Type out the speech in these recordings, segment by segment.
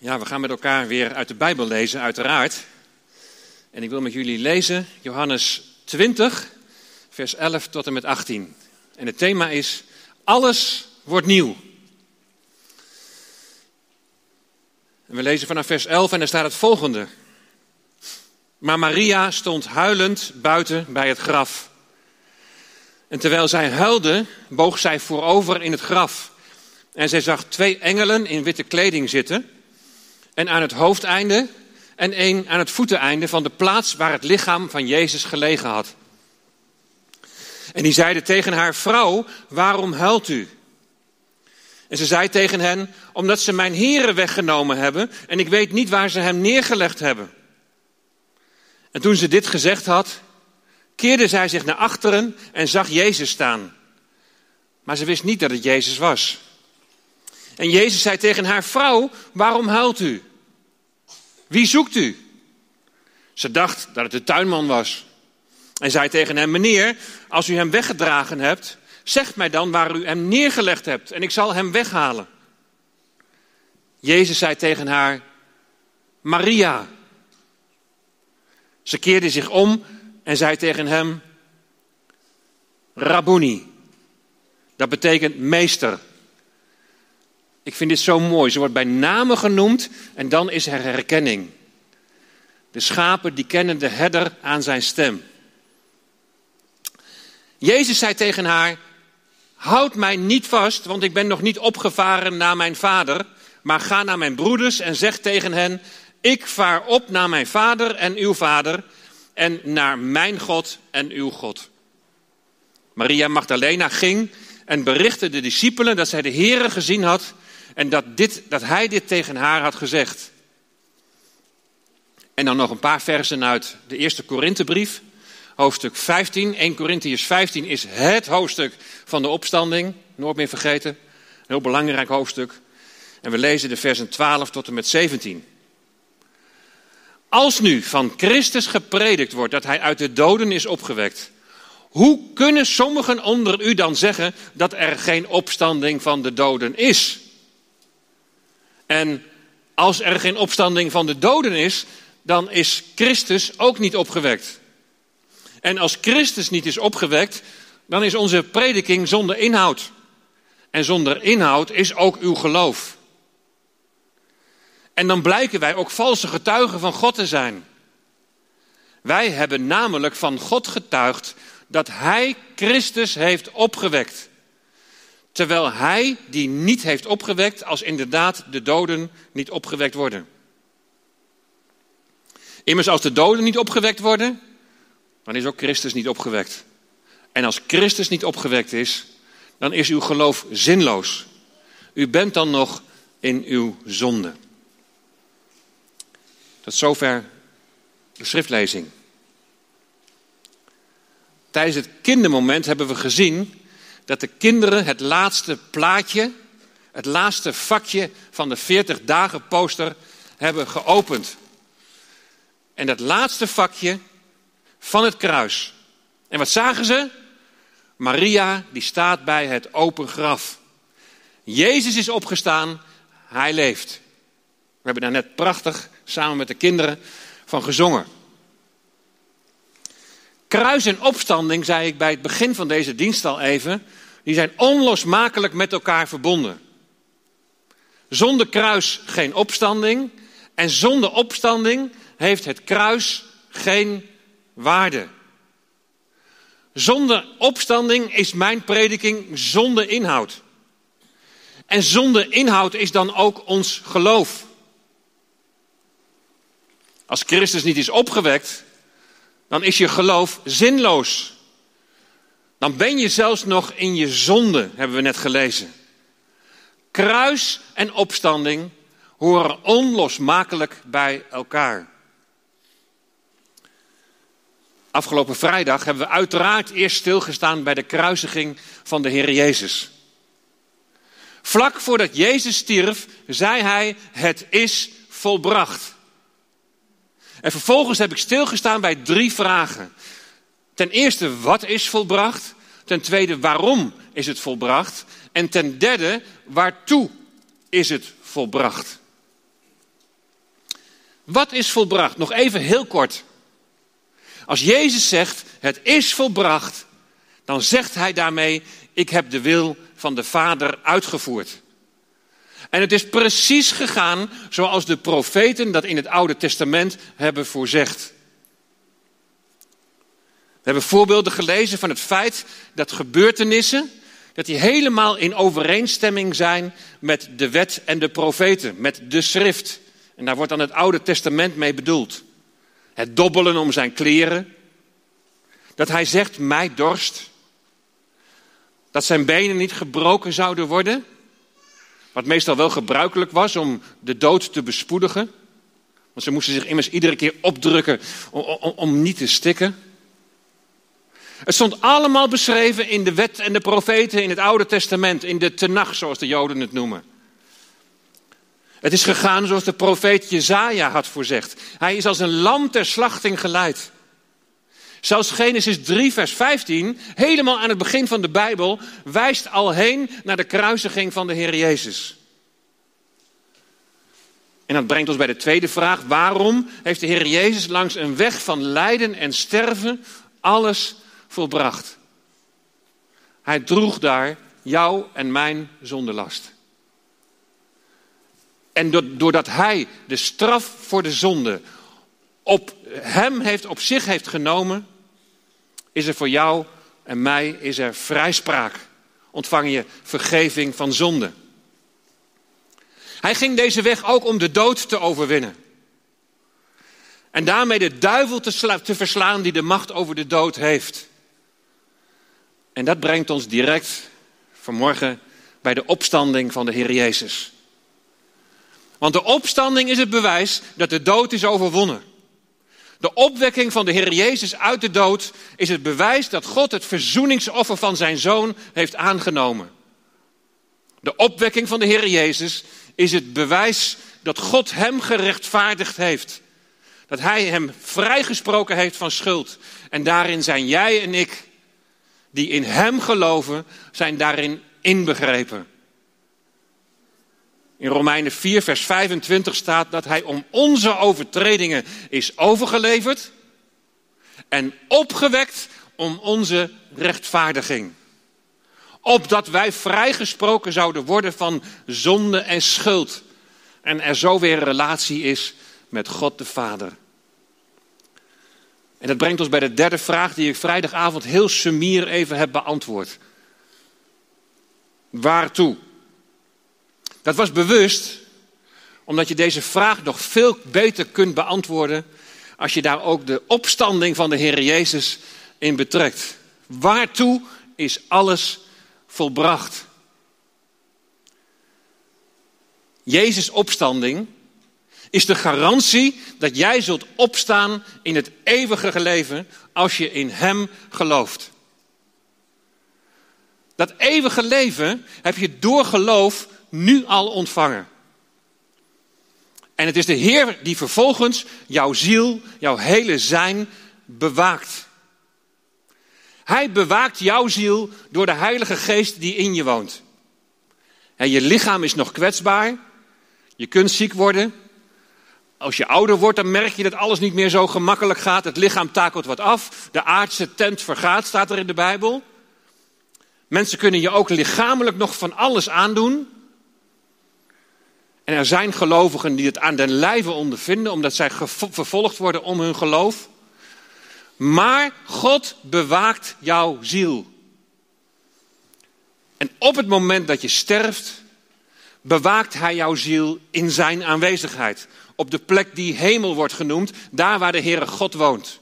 Ja, we gaan met elkaar weer uit de Bijbel lezen, uiteraard. En ik wil met jullie lezen Johannes 20, vers 11 tot en met 18. En het thema is: Alles wordt nieuw. En we lezen vanaf vers 11 en daar staat het volgende. Maar Maria stond huilend buiten bij het graf. En terwijl zij huilde, boog zij voorover in het graf. En zij zag twee engelen in witte kleding zitten en aan het hoofdeinde en één aan het voeteneinde van de plaats waar het lichaam van Jezus gelegen had. En die zeiden tegen haar, vrouw, waarom huilt u? En ze zei tegen hen, omdat ze mijn heren weggenomen hebben en ik weet niet waar ze hem neergelegd hebben. En toen ze dit gezegd had, keerde zij zich naar achteren en zag Jezus staan. Maar ze wist niet dat het Jezus was. En Jezus zei tegen haar, vrouw, waarom huilt u? Wie zoekt u? Ze dacht dat het de tuinman was. En zei tegen hem: Meneer, als u hem weggedragen hebt, zeg mij dan waar u hem neergelegd hebt en ik zal hem weghalen. Jezus zei tegen haar: Maria. Ze keerde zich om en zei tegen hem: Rabboni. Dat betekent meester. Ik vind dit zo mooi. Ze wordt bij namen genoemd en dan is er herkenning. De schapen die kennen de herder aan zijn stem. Jezus zei tegen haar: Houd mij niet vast, want ik ben nog niet opgevaren naar mijn vader. Maar ga naar mijn broeders en zeg tegen hen: Ik vaar op naar mijn vader en uw vader. En naar mijn God en uw God. Maria Magdalena ging en berichtte de discipelen dat zij de Here gezien had en dat, dit, dat hij dit tegen haar had gezegd. En dan nog een paar versen uit de eerste Korinthebrief, hoofdstuk 15. 1 Korintiërs 15 is het hoofdstuk van de opstanding, nooit meer vergeten. Een heel belangrijk hoofdstuk. En we lezen de versen 12 tot en met 17. Als nu van Christus gepredikt wordt dat hij uit de doden is opgewekt, hoe kunnen sommigen onder u dan zeggen dat er geen opstanding van de doden is? En als er geen opstanding van de doden is, dan is Christus ook niet opgewekt. En als Christus niet is opgewekt, dan is onze prediking zonder inhoud. En zonder inhoud is ook uw geloof. En dan blijken wij ook valse getuigen van God te zijn. Wij hebben namelijk van God getuigd dat Hij Christus heeft opgewekt. Terwijl hij die niet heeft opgewekt, als inderdaad de doden niet opgewekt worden. Immers als de doden niet opgewekt worden, dan is ook Christus niet opgewekt. En als Christus niet opgewekt is, dan is uw geloof zinloos. U bent dan nog in uw zonde. Tot zover de schriftlezing. Tijdens het kindermoment hebben we gezien dat de kinderen het laatste plaatje, het laatste vakje van de 40 dagen poster hebben geopend. En dat laatste vakje van het kruis. En wat zagen ze? Maria die staat bij het open graf. Jezus is opgestaan, hij leeft. We hebben daar net prachtig samen met de kinderen van gezongen. Kruis en opstanding, zei ik bij het begin van deze dienst al even, die zijn onlosmakelijk met elkaar verbonden. Zonder kruis geen opstanding en zonder opstanding heeft het kruis geen waarde. Zonder opstanding is mijn prediking zonder inhoud. En zonder inhoud is dan ook ons geloof. Als Christus niet is opgewekt, dan is je geloof zinloos. Dan ben je zelfs nog in je zonde, hebben we net gelezen. Kruis en opstanding horen onlosmakelijk bij elkaar. Afgelopen vrijdag hebben we uiteraard eerst stilgestaan bij de kruisiging van de Heer Jezus. Vlak voordat Jezus stierf, zei hij: Het is volbracht. En vervolgens heb ik stilgestaan bij drie vragen. Ten eerste, wat is volbracht? Ten tweede, waarom is het volbracht? En ten derde, waartoe is het volbracht? Wat is volbracht? Nog even heel kort. Als Jezus zegt, het is volbracht, dan zegt hij daarmee, ik heb de wil van de Vader uitgevoerd. En het is precies gegaan zoals de profeten dat in het Oude Testament hebben voorzegd. We hebben voorbeelden gelezen van het feit dat gebeurtenissen, dat die helemaal in overeenstemming zijn met de wet en de profeten, met de schrift. En daar wordt dan het Oude Testament mee bedoeld. Het dobbelen om zijn kleren. Dat hij zegt, mij dorst. Dat zijn benen niet gebroken zouden worden. Wat meestal wel gebruikelijk was om de dood te bespoedigen. Want ze moesten zich immers iedere keer opdrukken om, om, niet te stikken. Het stond allemaal beschreven in de wet en de profeten in het Oude Testament, in de Tenach, zoals de Joden het noemen. Het is gegaan zoals de profeet Jezaja had voorzegd. Hij is als een lam ter slachting geleid. Zelfs Genesis 3, vers 15, helemaal aan het begin van de Bijbel, wijst al heen naar de kruisiging van de Heer Jezus. En dat brengt ons bij de tweede vraag. Waarom heeft de Heer Jezus langs een weg van lijden en sterven alles volbracht? Hij droeg daar jouw en mijn zondelast. En doordat hij de straf voor de zonde op hem heeft, op zich heeft genomen, is er voor jou en mij is er vrijspraak. Ontvang je vergeving van zonde. Hij ging deze weg ook om de dood te overwinnen. En daarmee de duivel te, te verslaan die de macht over de dood heeft. En dat brengt ons direct vanmorgen bij de opstanding van de Heer Jezus. Want de opstanding is het bewijs dat de dood is overwonnen. De opwekking van de Heer Jezus uit de dood is het bewijs dat God het verzoeningsoffer van zijn zoon heeft aangenomen. De opwekking van de Heer Jezus is het bewijs dat God hem gerechtvaardigd heeft. Dat hij hem vrijgesproken heeft van schuld. En daarin zijn jij en ik, die in hem geloven, zijn daarin inbegrepen. In Romeinen 4, vers 25 staat dat hij om onze overtredingen is overgeleverd en opgewekt om onze rechtvaardiging. Opdat wij vrijgesproken zouden worden van zonde en schuld. En er zo weer een relatie is met God de Vader. En dat brengt ons bij de derde vraag die ik vrijdagavond heel sumier even heb beantwoord. Waartoe? Dat was bewust, omdat je deze vraag nog veel beter kunt beantwoorden als je daar ook de opstanding van de Heer Jezus in betrekt. Waartoe is alles volbracht? Jezus' opstanding is de garantie dat jij zult opstaan in het eeuwige leven als je in Hem gelooft. Dat eeuwige leven heb je door geloof nu al ontvangen. En het is de Heer die vervolgens jouw ziel, jouw hele zijn bewaakt. Hij bewaakt jouw ziel door de Heilige Geest die in je woont. En je lichaam is nog kwetsbaar. Je kunt ziek worden. Als je ouder wordt, dan merk je dat alles niet meer zo gemakkelijk gaat. Het lichaam takelt wat af. De aardse tent vergaat, staat er in de Bijbel. Mensen kunnen je ook lichamelijk nog van alles aandoen. Er zijn gelovigen die het aan den lijve ondervinden, omdat zij vervolgd worden om hun geloof. Maar God bewaakt jouw ziel. En op het moment dat je sterft, bewaakt Hij jouw ziel in Zijn aanwezigheid. Op de plek die hemel wordt genoemd, daar waar de Heere God woont.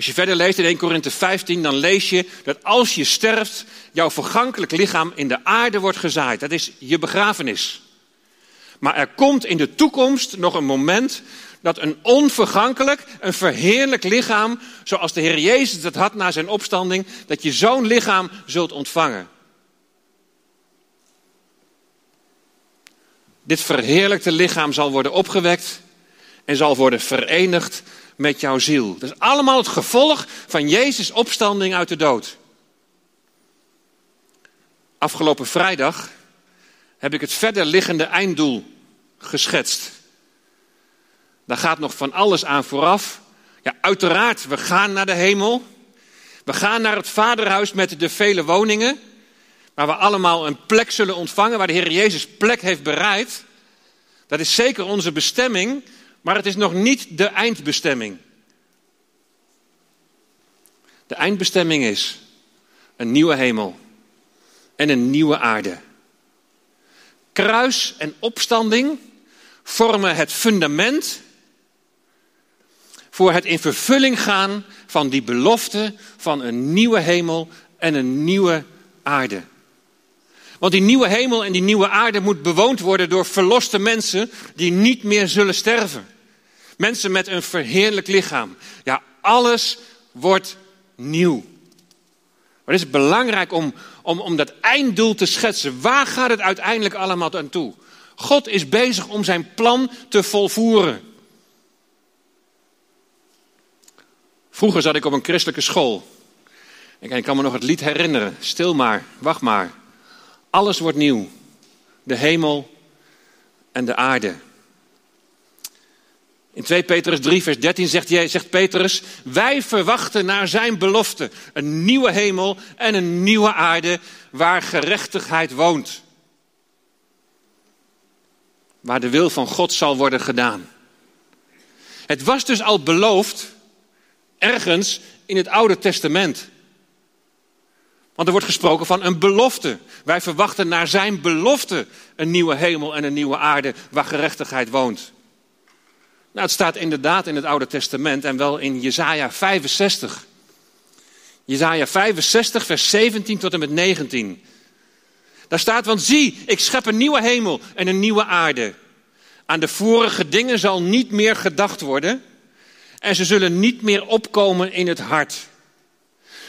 Als je verder leest in 1 Korinthe 15, dan lees je dat als je sterft, jouw vergankelijk lichaam in de aarde wordt gezaaid. Dat is je begrafenis. Maar er komt in de toekomst nog een moment dat een onvergankelijk, een verheerlijk lichaam, zoals de Heer Jezus dat had na zijn opstanding, dat je zo'n lichaam zult ontvangen. Dit verheerlijkte lichaam zal worden opgewekt en zal worden verenigd met jouw ziel. Dat is allemaal het gevolg van Jezus' opstanding uit de dood. Afgelopen vrijdag heb ik het verder liggende einddoel geschetst. Daar gaat nog van alles aan vooraf. Ja, uiteraard, we gaan naar de hemel. We gaan naar het vaderhuis met de vele woningen. Waar we allemaal een plek zullen ontvangen, waar de Heer Jezus plek heeft bereid. Dat is zeker onze bestemming, maar het is nog niet de eindbestemming. De eindbestemming is een nieuwe hemel en een nieuwe aarde. Kruis en opstanding vormen het fundament voor het in vervulling gaan van die belofte van een nieuwe hemel en een nieuwe aarde. Want die nieuwe hemel en die nieuwe aarde moet bewoond worden door verloste mensen die niet meer zullen sterven. Mensen met een verheerlijk lichaam. Ja, alles wordt nieuw. Maar het is belangrijk om, om, om dat einddoel te schetsen. Waar gaat het uiteindelijk allemaal aan toe? God is bezig om zijn plan te volvoeren. Vroeger zat ik op een christelijke school. Ik kan me nog het lied herinneren. Stil maar, wacht maar. Alles wordt nieuw. De hemel en de aarde. In 2 Petrus 3, vers 13 zegt, zegt Petrus: Wij verwachten naar zijn belofte een nieuwe hemel en een nieuwe aarde waar gerechtigheid woont. Waar de wil van God zal worden gedaan. Het was dus al beloofd ergens in het Oude Testament. Want er wordt gesproken van een belofte. Wij verwachten naar zijn belofte een nieuwe hemel en een nieuwe aarde waar gerechtigheid woont. Nou, het staat inderdaad in het Oude Testament en wel in Jesaja 65. Jesaja 65, vers 17 tot en met 19. Daar staat, want zie, ik schep een nieuwe hemel en een nieuwe aarde. Aan de vorige dingen zal niet meer gedacht worden en ze zullen niet meer opkomen in het hart.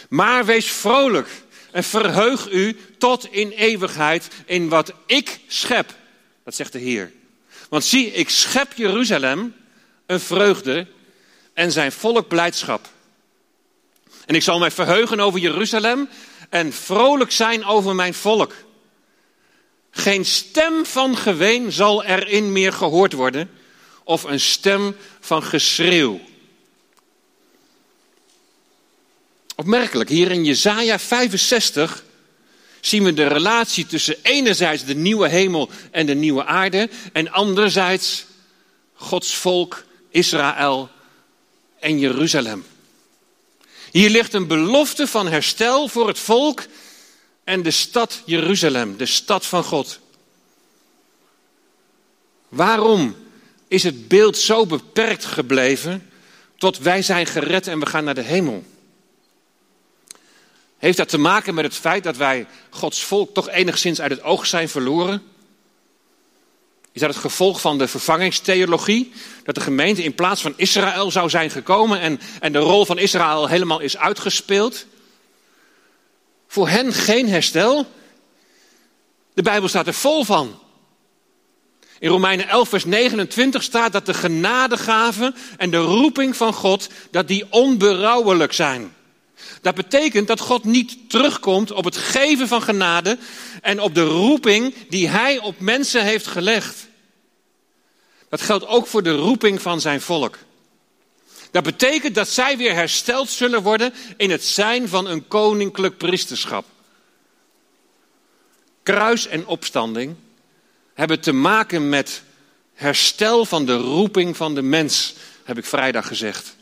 Maar wees vrolijk en verheug u tot in eeuwigheid in wat ik schep. Dat zegt de Heer. Want zie, ik schep Jeruzalem een vreugde en zijn volk blijdschap. En ik zal mij verheugen over Jeruzalem en vrolijk zijn over mijn volk. Geen stem van geween zal erin meer gehoord worden, of een stem van geschreeuw. Opmerkelijk, hier in Jesaja 65 zien we de relatie tussen enerzijds de nieuwe hemel en de nieuwe aarde en anderzijds Gods volk Israël en Jeruzalem. Hier ligt een belofte van herstel voor het volk en de stad Jeruzalem, de stad van God. Waarom is het beeld zo beperkt gebleven tot wij zijn gered en we gaan naar de hemel? Heeft dat te maken met het feit dat wij Gods volk toch enigszins uit het oog zijn verloren? Is dat het gevolg van de vervangingstheologie? Dat de gemeente in plaats van Israël zou zijn gekomen en, en de rol van Israël helemaal is uitgespeeld? Voor hen geen herstel. De Bijbel staat er vol van. In Romeinen 11, vers 29 staat dat de genadegaven en de roeping van God, dat die onberouwelijk zijn. Dat betekent dat God niet terugkomt op het geven van genade en op de roeping die Hij op mensen heeft gelegd. Dat geldt ook voor de roeping van zijn volk. Dat betekent dat zij weer hersteld zullen worden in het zijn van een koninklijk priesterschap. Kruis en opstanding hebben te maken met herstel van de roeping van de mens, heb ik vrijdag gezegd.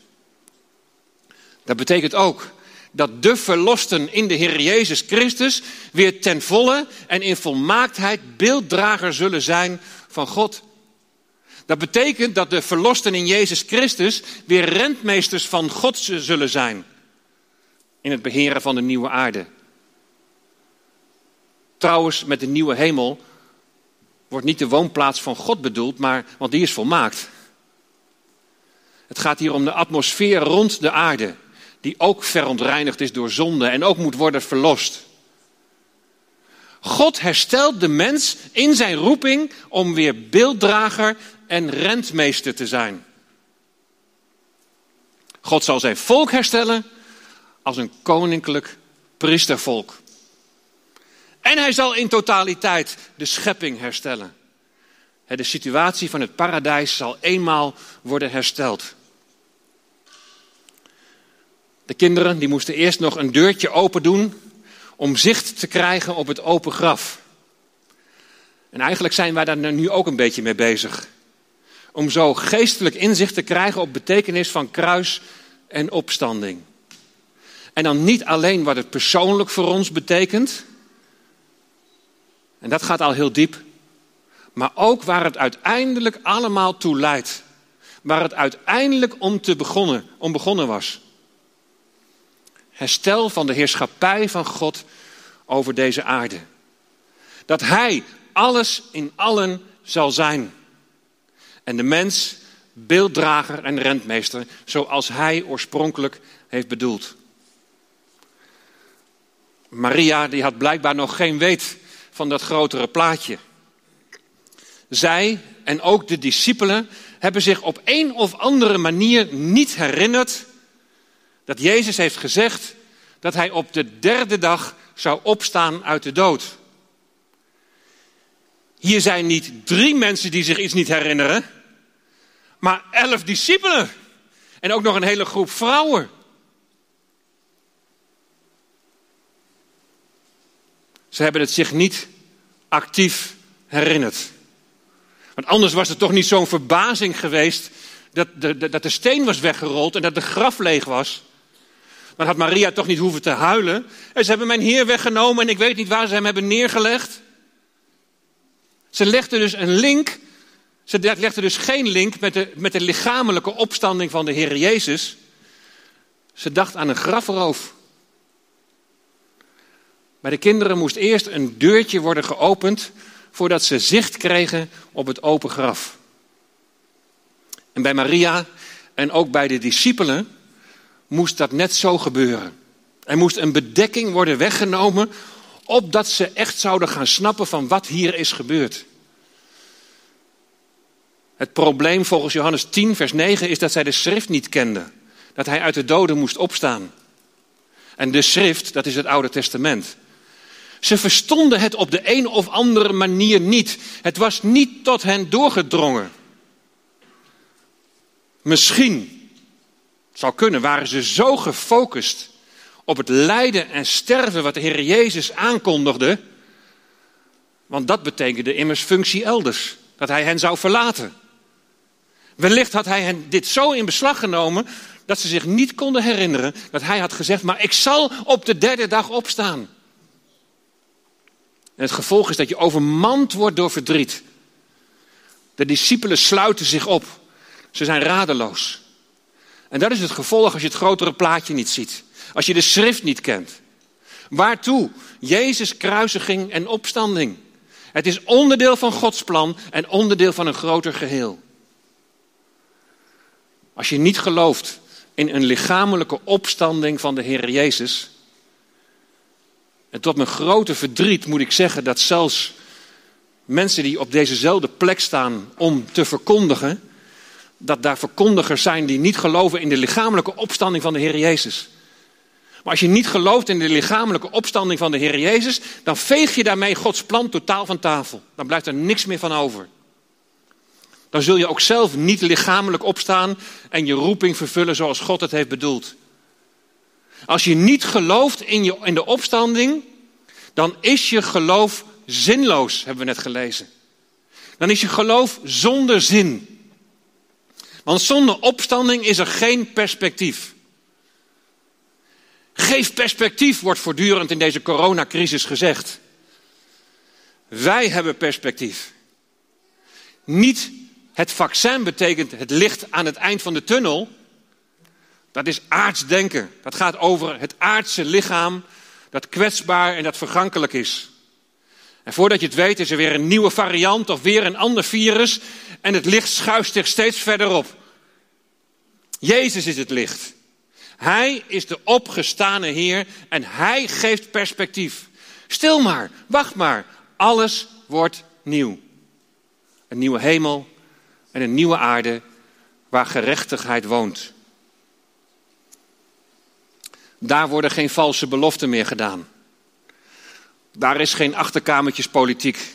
Dat betekent ook dat de verlosten in de Heer Jezus Christus weer ten volle en in volmaaktheid beelddrager zullen zijn van God. Dat betekent dat de verlosten in Jezus Christus weer rentmeesters van God zullen zijn in het beheren van de nieuwe aarde. Trouwens, met de nieuwe hemel wordt niet de woonplaats van God bedoeld, maar, want die is volmaakt. Het gaat hier om de atmosfeer rond de aarde die ook verontreinigd is door zonde en ook moet worden verlost. God herstelt de mens in zijn roeping om weer beelddrager en rentmeester te zijn. God zal zijn volk herstellen als een koninklijk priestervolk. En hij zal in totaliteit de schepping herstellen. De situatie van het paradijs zal eenmaal worden hersteld. De kinderen die moesten eerst nog een deurtje open doen om zicht te krijgen op het open graf. En eigenlijk zijn wij daar nu ook een beetje mee bezig. Om zo geestelijk inzicht te krijgen op betekenis van kruis en opstanding. En dan niet alleen wat het persoonlijk voor ons betekent. En dat gaat al heel diep. Maar ook waar het uiteindelijk allemaal toe leidt. Waar het uiteindelijk om, te begonnen, om begonnen was. Herstel van de heerschappij van God over deze aarde. Dat Hij alles in allen zal zijn. En de mens beelddrager en rentmeester, zoals Hij oorspronkelijk heeft bedoeld. Maria die had blijkbaar nog geen weet van dat grotere plaatje. Zij en ook de discipelen hebben zich op een of andere manier niet herinnerd dat Jezus heeft gezegd dat hij op de derde dag zou opstaan uit de dood. Hier zijn niet drie mensen die zich iets niet herinneren, maar elf discipelen. En ook nog een hele groep vrouwen. Ze hebben het zich niet actief herinnerd. Want anders was het toch niet zo'n verbazing geweest dat de, dat de steen was weggerold en dat de graf leeg was. Dan had Maria toch niet hoeven te huilen. En ze hebben mijn Heer weggenomen en ik weet niet waar ze hem hebben neergelegd. Ze legde dus een link, ze legde dus geen link met de, met de lichamelijke opstanding van de Heer Jezus. Ze dacht aan een grafroof. Bij de kinderen moest eerst een deurtje worden geopend voordat ze zicht kregen op het open graf. En bij Maria en ook bij de discipelen moest dat net zo gebeuren. Er moest een bedekking worden weggenomen, opdat ze echt zouden gaan snappen van wat hier is gebeurd. Het probleem volgens Johannes 10, vers 9 is dat zij de schrift niet kenden. Dat hij uit de doden moest opstaan. En de schrift, dat is het Oude Testament. Ze verstonden het op de een of andere manier niet. Het was niet tot hen doorgedrongen. Misschien, zou kunnen, waren ze zo gefocust op het lijden en sterven wat de Heer Jezus aankondigde. Want dat betekende immers functie elders. Dat hij hen zou verlaten. Wellicht had hij hen dit zo in beslag genomen dat ze zich niet konden herinneren dat hij had gezegd, maar ik zal op de derde dag opstaan. En het gevolg is dat je overmand wordt door verdriet. De discipelen sluiten zich op. Ze zijn radeloos. En dat is het gevolg als je het grotere plaatje niet ziet. Als je de schrift niet kent. Waartoe? Jezus' kruisiging en opstanding. Het is onderdeel van Gods plan en onderdeel van een groter geheel. Als je niet gelooft in een lichamelijke opstanding van de Heer Jezus, en tot mijn grote verdriet moet ik zeggen dat zelfs mensen die op dezezelfde plek staan om te verkondigen, dat daar verkondigers zijn die niet geloven in de lichamelijke opstanding van de Heer Jezus. Maar als je niet gelooft in de lichamelijke opstanding van de Heer Jezus, dan veeg je daarmee Gods plan totaal van tafel. Dan blijft er niks meer van over. Dan zul je ook zelf niet lichamelijk opstaan en je roeping vervullen zoals God het heeft bedoeld. Als je niet gelooft in, je, in de opstanding, dan is je geloof zinloos, hebben we net gelezen. Dan is je geloof zonder zin. Want zonder opstanding is er geen perspectief. Geef perspectief, wordt voortdurend in deze coronacrisis gezegd. Wij hebben perspectief. Niet het vaccin betekent het licht aan het eind van de tunnel. Dat is aards denken. Dat gaat over het aardse lichaam dat kwetsbaar en dat vergankelijk is. En voordat je het weet is er weer een nieuwe variant of weer een ander virus en het licht schuift zich steeds verder op. Jezus is het licht. Hij is de opgestane Heer en Hij geeft perspectief. Stil maar, wacht maar, alles wordt nieuw. Een nieuwe hemel en een nieuwe aarde waar gerechtigheid woont. Daar worden geen valse beloften meer gedaan. Daar is geen achterkamertjespolitiek.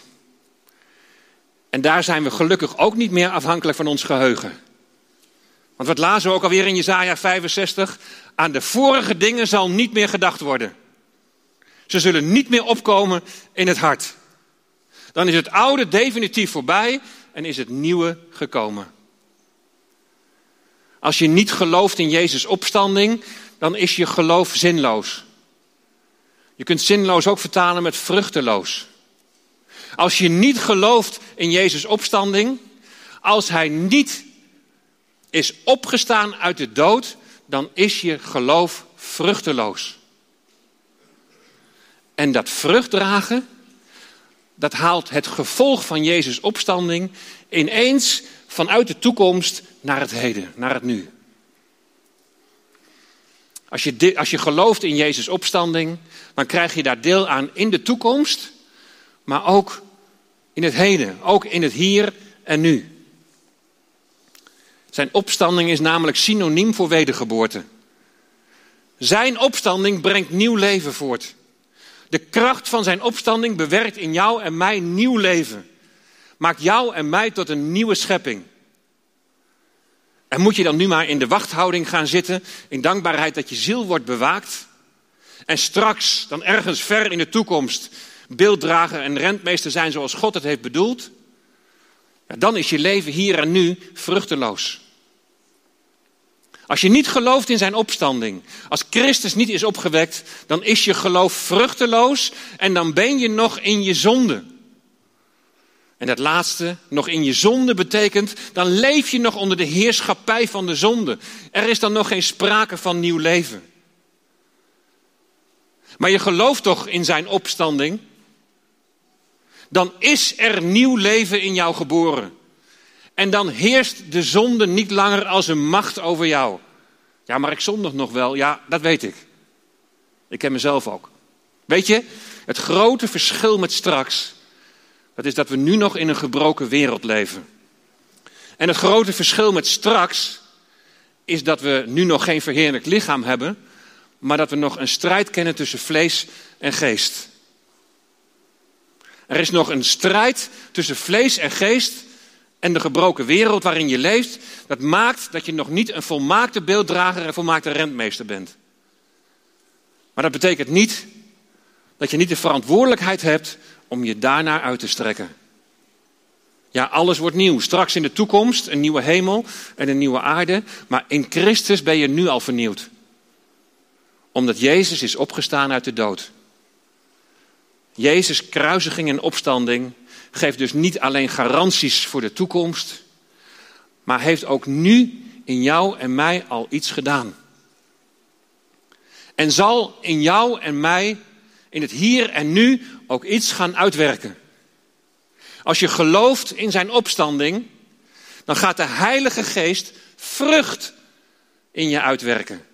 En daar zijn we gelukkig ook niet meer afhankelijk van ons geheugen. Want wat lazen we ook alweer in Jezaja 65? Aan de vorige dingen zal niet meer gedacht worden. Ze zullen niet meer opkomen in het hart. Dan is het oude definitief voorbij en is het nieuwe gekomen. Als je niet gelooft in Jezus' opstanding, dan is je geloof zinloos. Je kunt zinloos ook vertalen met vruchteloos. Als je niet gelooft in Jezus' opstanding, als Hij niet is opgestaan uit de dood, dan is je geloof vruchteloos. En dat vrucht dragen, dat haalt het gevolg van Jezus' opstanding ineens vanuit de toekomst naar het heden, naar het nu. Als je, als je gelooft in Jezus' opstanding, dan krijg je daar deel aan in de toekomst, maar ook in het heden, ook in het hier en nu. Zijn opstanding is namelijk synoniem voor wedergeboorte. Zijn opstanding brengt nieuw leven voort. De kracht van zijn opstanding bewerkt in jou en mij nieuw leven. Maakt jou en mij tot een nieuwe schepping. En moet je dan nu maar in de wachthouding gaan zitten, in dankbaarheid dat je ziel wordt bewaakt? En straks, dan ergens ver in de toekomst, beelddrager en rentmeester zijn zoals God het heeft bedoeld? Dan is je leven hier en nu vruchteloos. Als je niet gelooft in zijn opstanding, als Christus niet is opgewekt, dan is je geloof vruchteloos en dan ben je nog in je zonde. En dat laatste, nog in je zonde, betekent, dan leef je nog onder de heerschappij van de zonde. Er is dan nog geen sprake van nieuw leven. Maar je gelooft toch in zijn opstanding? Dan is er nieuw leven in jou geboren. En dan heerst de zonde niet langer als een macht over jou. Ja, maar ik zondig nog wel. Ja, dat weet ik. Ik ken mezelf ook. Weet je, het grote verschil met straks, dat is dat we nu nog in een gebroken wereld leven. En het grote verschil met straks is dat we nu nog geen verheerlijk lichaam hebben, maar dat we nog een strijd kennen tussen vlees en geest. Er is nog een strijd tussen vlees en geest en de gebroken wereld waarin je leeft, dat maakt dat je nog niet een volmaakte beelddrager en volmaakte rentmeester bent. Maar dat betekent niet dat je niet de verantwoordelijkheid hebt om je daarnaar uit te strekken. Ja, alles wordt nieuw. Straks in de toekomst een nieuwe hemel en een nieuwe aarde. Maar in Christus ben je nu al vernieuwd. Omdat Jezus is opgestaan uit de dood. Jezus' kruisiging en opstanding geeft dus niet alleen garanties voor de toekomst, maar heeft ook nu in jou en mij al iets gedaan. En zal in jou en mij in het hier en nu ook iets gaan uitwerken. Als je gelooft in zijn opstanding, dan gaat de Heilige Geest vrucht in je uitwerken.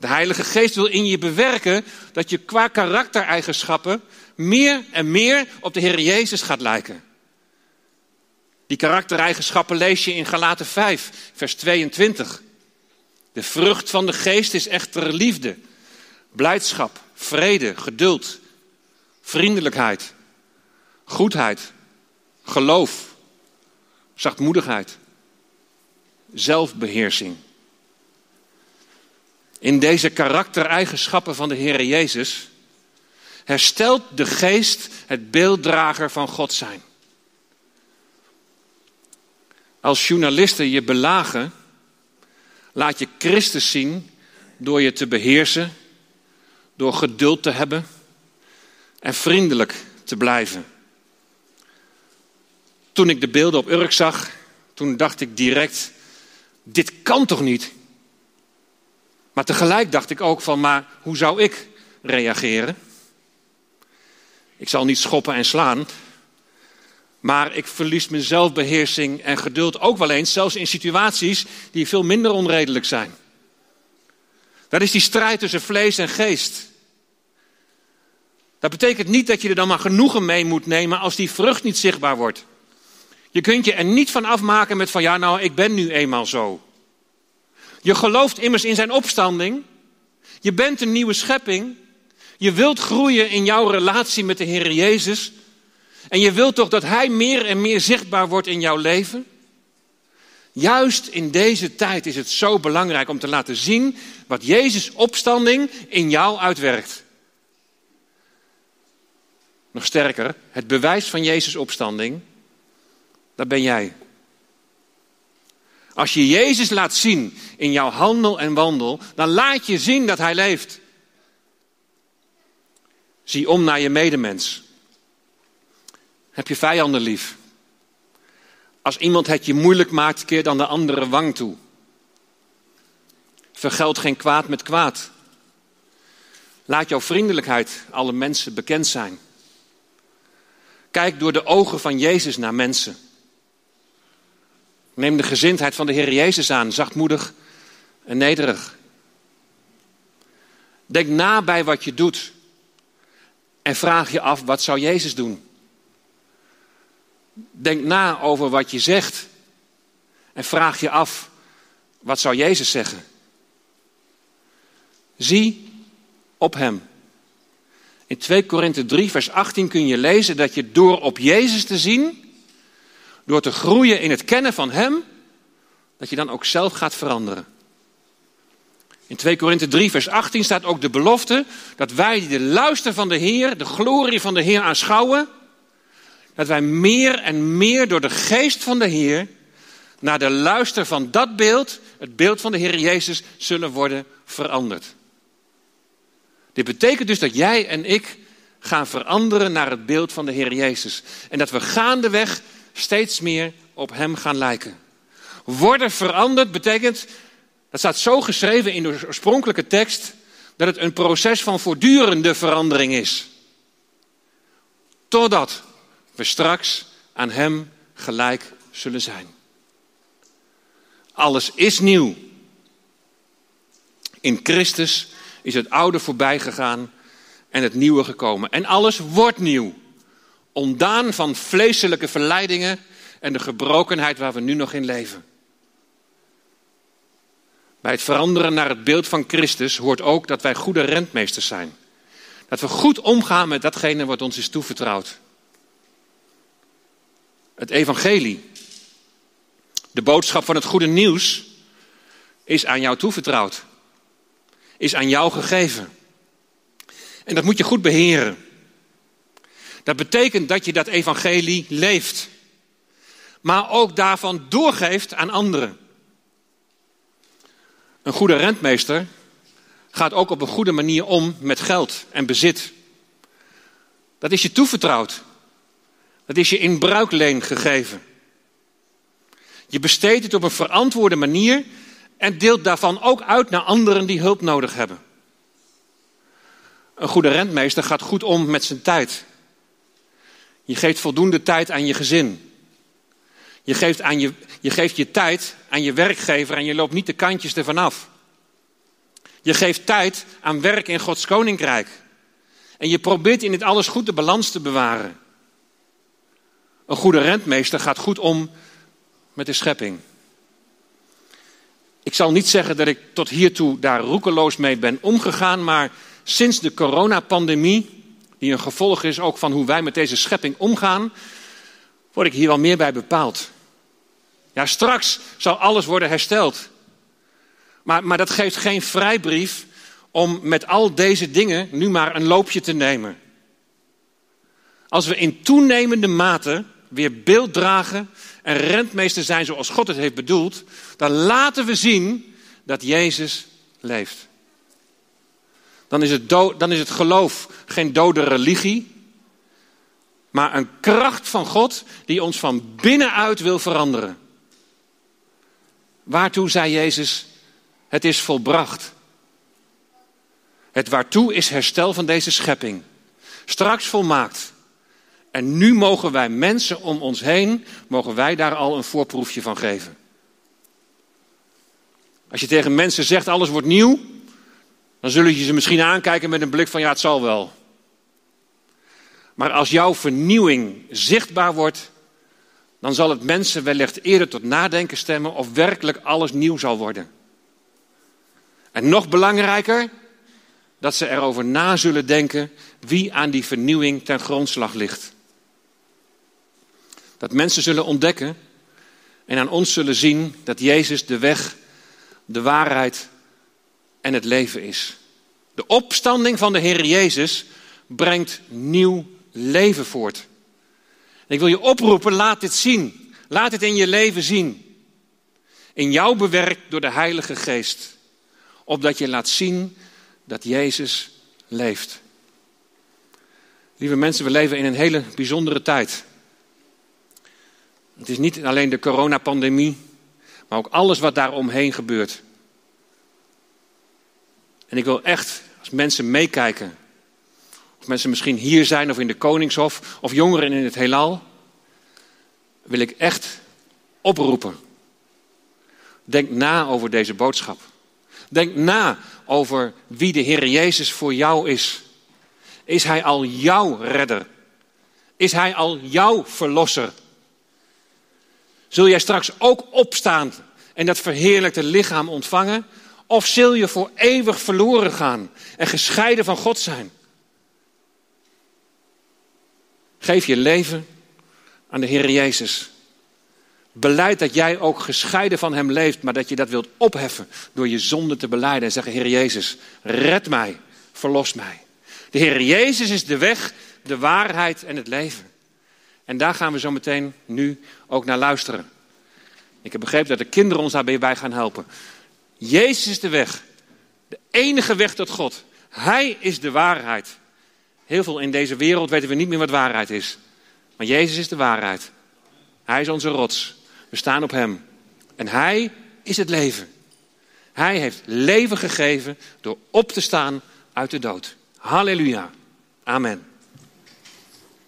De Heilige Geest wil in je bewerken dat je qua karaktereigenschappen meer en meer op de Heer Jezus gaat lijken. Die karaktereigenschappen lees je in Galaten 5, vers 22. De vrucht van de geest is echter liefde, blijdschap, vrede, geduld, vriendelijkheid, goedheid, geloof, zachtmoedigheid, zelfbeheersing. In deze karaktereigenschappen van de Heer Jezus herstelt de geest het beelddrager van God zijn. Als journalisten je belagen, laat je Christus zien door je te beheersen, door geduld te hebben en vriendelijk te blijven. Toen ik de beelden op Urk zag, toen dacht ik direct, dit kan toch niet? Maar tegelijk dacht ik ook van, maar hoe zou ik reageren? Ik zal niet schoppen en slaan, maar ik verlies mijn zelfbeheersing en geduld ook wel eens, zelfs in situaties die veel minder onredelijk zijn. Dat is die strijd tussen vlees en geest. Dat betekent niet dat je er dan maar genoegen mee moet nemen als die vrucht niet zichtbaar wordt. Je kunt je er niet van afmaken met van ja, nou, ik ben nu eenmaal zo. Je gelooft immers in zijn opstanding. Je bent een nieuwe schepping. Je wilt groeien in jouw relatie met de Heer Jezus. En je wilt toch dat Hij meer en meer zichtbaar wordt in jouw leven? Juist in deze tijd is het zo belangrijk om te laten zien wat Jezus' opstanding in jou uitwerkt. Nog sterker, het bewijs van Jezus' opstanding, dat ben jij. Als je Jezus laat zien in jouw handel en wandel, dan laat je zien dat Hij leeft. Zie om naar je medemens. Heb je vijanden lief. Als iemand het je moeilijk maakt, keer dan de andere wang toe. Vergeld geen kwaad met kwaad. Laat jouw vriendelijkheid alle mensen bekend zijn. Kijk door de ogen van Jezus naar mensen. Neem de gezindheid van de Heer Jezus aan, zachtmoedig en nederig. Denk na bij wat je doet en vraag je af, wat zou Jezus doen? Denk na over wat je zegt en vraag je af, wat zou Jezus zeggen? Zie op Hem. In 2 Korinthe 3, vers 18 kun je lezen dat je door op Jezus te zien, door te groeien in het kennen van Hem, dat je dan ook zelf gaat veranderen. In 2 Korinthe 3, vers 18 staat ook de belofte dat wij die de luister van de Heer, de glorie van de Heer aanschouwen, dat wij meer en meer door de geest van de Heer naar de luister van dat beeld, het beeld van de Heer Jezus, zullen worden veranderd. Dit betekent dus dat jij en ik gaan veranderen naar het beeld van de Heer Jezus. En dat we gaandeweg steeds meer op Hem gaan lijken. Worden veranderd betekent, dat staat zo geschreven in de oorspronkelijke tekst, dat het een proces van voortdurende verandering is. Totdat we straks aan Hem gelijk zullen zijn. Alles is nieuw. In Christus is het oude voorbij gegaan en het nieuwe gekomen. En alles wordt nieuw. Ondaan van vleeselijke verleidingen en de gebrokenheid waar we nu nog in leven. Bij het veranderen naar het beeld van Christus hoort ook dat wij goede rentmeesters zijn. Dat we goed omgaan met datgene wat ons is toevertrouwd. Het evangelie, de boodschap van het goede nieuws, is aan jou toevertrouwd. Is aan jou gegeven. En dat moet je goed beheren. Dat betekent dat je dat evangelie leeft. Maar ook daarvan doorgeeft aan anderen. Een goede rentmeester gaat ook op een goede manier om met geld en bezit. Dat is je toevertrouwd. Dat is je in bruikleen gegeven. Je besteedt het op een verantwoorde manier en deelt daarvan ook uit naar anderen die hulp nodig hebben. Een goede rentmeester gaat goed om met zijn tijd. Je geeft voldoende tijd aan je gezin. Je geeft, aan je, je geeft je tijd aan je werkgever en je loopt niet de kantjes ervan af. Je geeft tijd aan werk in Gods koninkrijk. En je probeert in dit alles goed de balans te bewaren. Een goede rentmeester gaat goed om met de schepping. Ik zal niet zeggen dat ik tot hiertoe daar roekeloos mee ben omgegaan, maar sinds de coronapandemie, die een gevolg is ook van hoe wij met deze schepping omgaan, word ik hier wel meer bij bepaald. Ja, straks zal alles worden hersteld. Maar, maar dat geeft geen vrijbrief om met al deze dingen nu maar een loopje te nemen. Als we in toenemende mate weer beeld dragen en rentmeester zijn zoals God het heeft bedoeld, dan laten we zien dat Jezus leeft. Dan is het, dan is het geloof geen dode religie, maar een kracht van God die ons van binnenuit wil veranderen. Waartoe zei Jezus, het is volbracht. Het waartoe is herstel van deze schepping. Straks volmaakt. En nu mogen wij mensen om ons heen, mogen wij daar al een voorproefje van geven. Als je tegen mensen zegt alles wordt nieuw, dan zullen je ze misschien aankijken met een blik van ja, het zal wel. Maar als jouw vernieuwing zichtbaar wordt, dan zal het mensen wellicht eerder tot nadenken stemmen of werkelijk alles nieuw zal worden. En nog belangrijker, dat ze erover na zullen denken wie aan die vernieuwing ten grondslag ligt. Dat mensen zullen ontdekken en aan ons zullen zien dat Jezus de weg, de waarheid en het leven is. De opstanding van de Heer Jezus brengt nieuw leven voort. Ik wil je oproepen, laat dit zien. Laat dit in je leven zien. In jou bewerkt door de Heilige Geest. Opdat je laat zien dat Jezus leeft. Lieve mensen, we leven in een hele bijzondere tijd. Het is niet alleen de coronapandemie, maar ook alles wat daaromheen gebeurt. En ik wil echt, als mensen meekijken, of mensen misschien hier zijn of in de Koningshof, of jongeren in het heelal, wil ik echt oproepen. Denk na over deze boodschap. Denk na over wie de Heer Jezus voor jou is. Is Hij al jouw redder? Is Hij al jouw verlosser? Zul jij straks ook opstaan en dat verheerlijkte lichaam ontvangen? Of zul je voor eeuwig verloren gaan en gescheiden van God zijn? Geef je leven aan de Heer Jezus. Beleid dat jij ook gescheiden van Hem leeft, maar dat je dat wilt opheffen door je zonde te beleiden en zeggen: Heer Jezus, red mij, verlos mij. De Heer Jezus is de weg, de waarheid en het leven. En daar gaan we zo meteen nu ook naar luisteren. Ik heb begrepen dat de kinderen ons daarbij gaan helpen. Jezus is de weg. De enige weg tot God. Hij is de waarheid. Heel veel in deze wereld weten we niet meer wat waarheid is. Maar Jezus is de waarheid. Hij is onze rots. We staan op Hem. En Hij is het leven. Hij heeft leven gegeven door op te staan uit de dood. Halleluja. Amen.